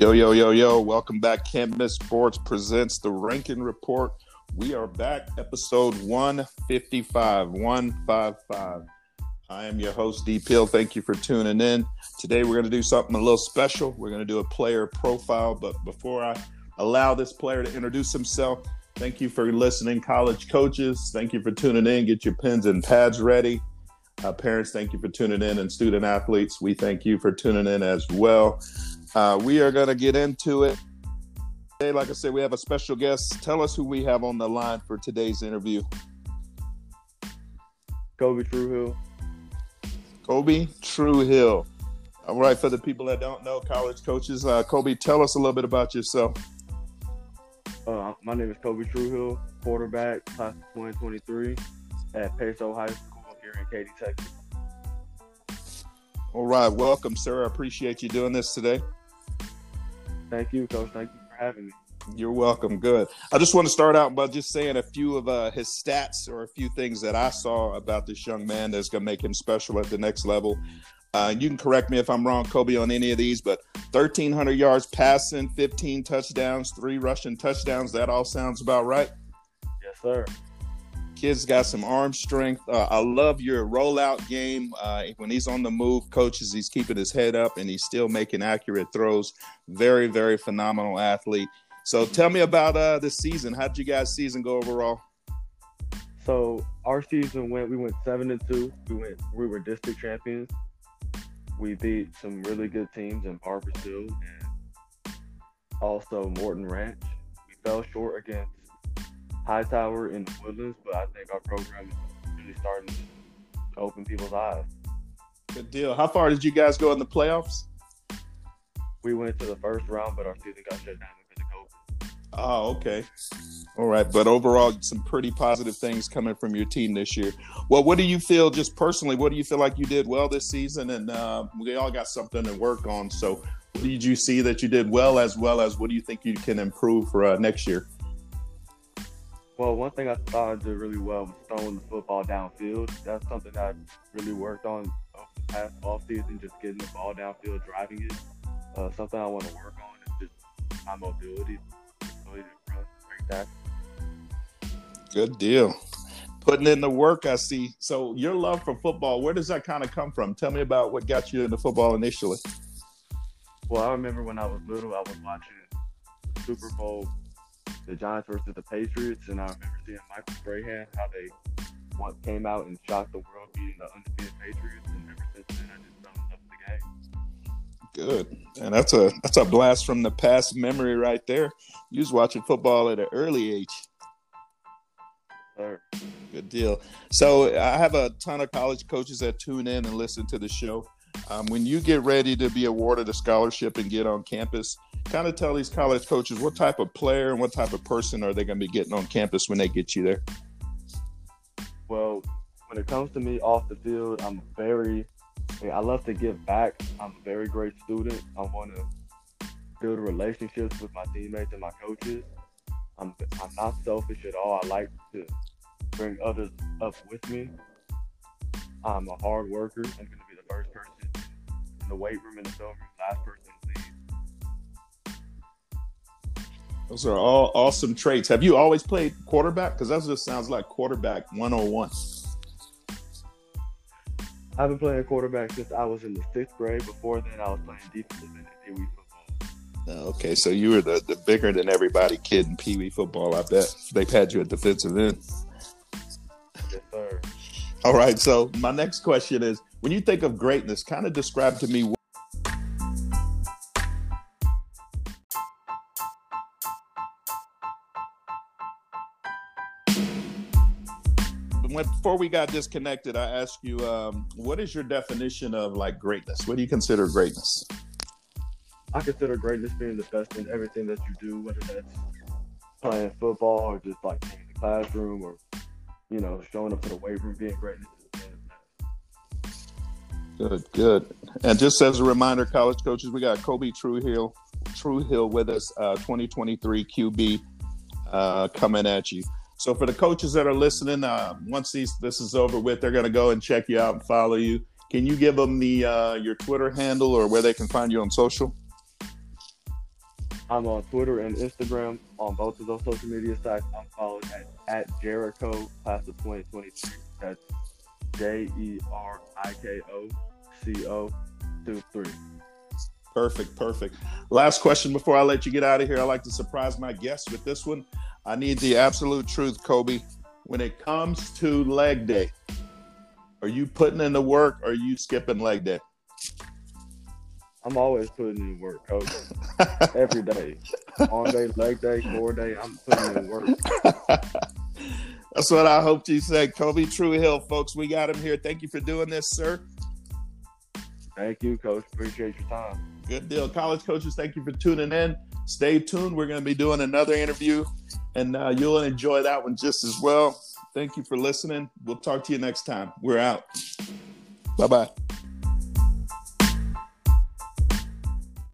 Yo, yo, yo, yo. Welcome back. Can't Miss Sports presents the Ranking Report. We are back, episode 155. 155. I am your host, D Pill. Thank you for tuning in. Today, we're going to do something a little special. We're going to do a player profile. But before I allow this player to introduce himself, thank you for listening, college coaches. Thank you for tuning in. Get your pens and pads ready. Uh, parents, thank you for tuning in. And student athletes, we thank you for tuning in as well. Uh, we are going to get into it. Hey, like I said, we have a special guest. Tell us who we have on the line for today's interview. Kobe Truehill. Kobe Truehill. All right, for the people that don't know, college coaches, uh, Kobe, tell us a little bit about yourself. Uh, my name is Kobe Truehill, quarterback, class of 2023 at Paetow High School here in Katy, Texas. All right, welcome, sir. I appreciate you doing this today. Thank you, Coach. Thank you for having me. You're welcome. Good. I just want to start out by just saying a few of uh, his stats or a few things that I saw about this young man that's going to make him special at the next level. Uh, you can correct me if I'm wrong, Kobe, on any of these, but 1,300 yards passing, 15 touchdowns, three rushing touchdowns. That all sounds about right. Yes, sir. Kid's got some arm strength. Uh, I love your rollout game. Uh, when he's on the move, coaches, he's keeping his head up and he's still making accurate throws. Very, very phenomenal athlete. So tell me about uh, the season. How did you guys' season go overall? So our season went. We went seven and two. We went. We were district champions. We beat some really good teams in Barbers Hill and also Morton Ranch. We fell short against Hightower in the Woodlands, but I think our program is really starting to open people's eyes. Good deal. How far did you guys go in the playoffs? We went to the first round, but our season got shut down because of COVID. Oh, okay. All right, but overall, some pretty positive things coming from your team this year. Well, what do you feel, just personally? What do you feel like you did well this season? And uh, we all got something to work on. So, what did you see that you did well, as well as what do you think you can improve for uh, next year? Well, one thing I thought I did really well was throwing the football downfield. That's something I really worked on over the past off season, just getting the ball downfield, driving it. Uh, something I want to work on is just my mobility, ability to run, break that. Good deal. Putting in the work, I see. So, your love for football, where does that kind of come from? Tell me about what got you into football initially. Well, I remember when I was little, I was watching Super Bowl the Giants versus the Patriots, and I remember seeing Michael Strahan how they once came out and shocked the world, beating the undefeated Patriots, and ever since then, I just fell in love with the game. Good, and that's a that's a blast from the past memory right there. You was watching football at an early age. Sir. Good deal. So I have a ton of college coaches that tune in and listen to the show. Um, when you get ready to be awarded a scholarship and get on campus, kind of tell these college coaches what type of player and what type of person are they going to be getting on campus when they get you there? Well, when it comes to me off the field, I'm very, I love to give back. I'm a very great student. I want to build relationships with my teammates and my coaches. I'm, I'm not selfish at all. I like to bring others up with me. I'm a hard worker. To in the weight room, in the film room, last person Those are all awesome traits. Have you always played quarterback? Because that just sounds like quarterback 101. I've been playing quarterback since I was in the sixth grade. Before then, I was playing defensive end in Pee Wee football. Oh, okay, so you were the, the bigger than everybody kid in Pee Wee football. I bet they've had you at defensive end. Yes, sir. All right, so my next question is when you think of greatness, kind of describe to me when before we got disconnected, I asked you, um, what is your definition of like greatness? What do you consider greatness? I consider greatness being the best in everything that you do, whether that's playing football or just like in the classroom or you know showing up to the weight room. Being greatness Good, good. And just as a reminder, college coaches, we got Kobe Truehill, Truehill with us, uh, 2023 QB uh, coming at you. So for the coaches that are listening, uh, once these this is over with, they're going to go and check you out and follow you. Can you give them the uh, your Twitter handle or where they can find you on social? I'm on Twitter and Instagram on both of those social media sites. I'm followed at, at Jericho Class of 2023. That's J E R I K O C O 2 3. Perfect, perfect. Last question before I let you get out of here. I like to surprise my guests with this one. I need the absolute truth, Kobe. When it comes to leg day, are you putting in the work or are you skipping leg day? I'm always putting in work, coach. Every day. On day, leg day, four day, I'm putting in work. That's what I hoped you said. Kobe Truehill, folks. We got him here. Thank you for doing this, sir. Thank you, coach. Appreciate your time. Good deal. College coaches, thank you for tuning in. Stay tuned. We're going to be doing another interview, and uh, you'll enjoy that one just as well. Thank you for listening. We'll talk to you next time. We're out. Bye bye.